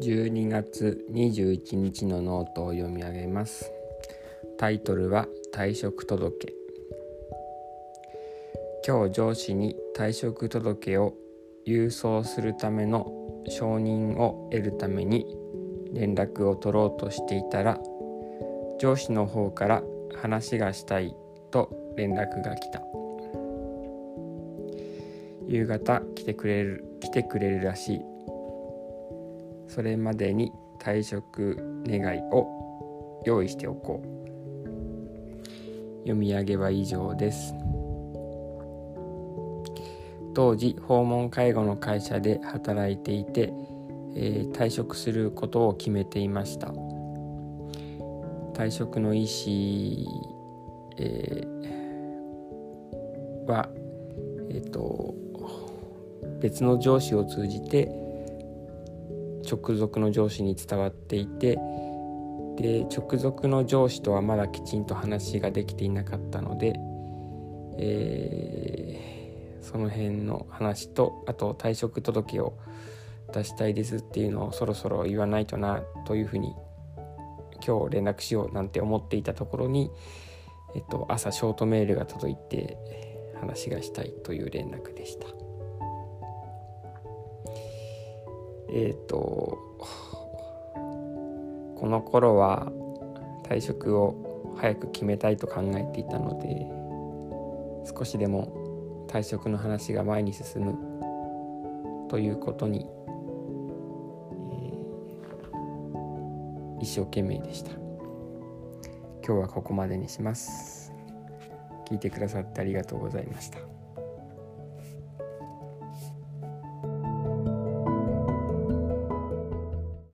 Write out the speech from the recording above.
12月21日のノートを読み上げます。タイトルは退職届。今日上司に退職届を郵送するための承認を得るために連絡を取ろうとしていたら上司の方から話がしたいと連絡が来た。夕方来てくれる来てくれるらしい。それまでに退職願いを用意しておこう。読み上げは以上です。当時訪問介護の会社で働いていて、えー、退職することを決めていました。退職の意思、えー、はえっ、ー、と別の上司を通じて直属の上司に伝わっていてで直属の上司とはまだきちんと話ができていなかったので、えー、その辺の話とあと退職届を出したいですっていうのをそろそろ言わないとなというふうに今日連絡しようなんて思っていたところに、えっと、朝ショートメールが届いて話がしたいという連絡でした。えっ、ー、とこの頃は退職を早く決めたいと考えていたので少しでも退職の話が前に進むということに、えー、一生懸命でした。今日はここまでにします。聞いてくださってありがとうございました。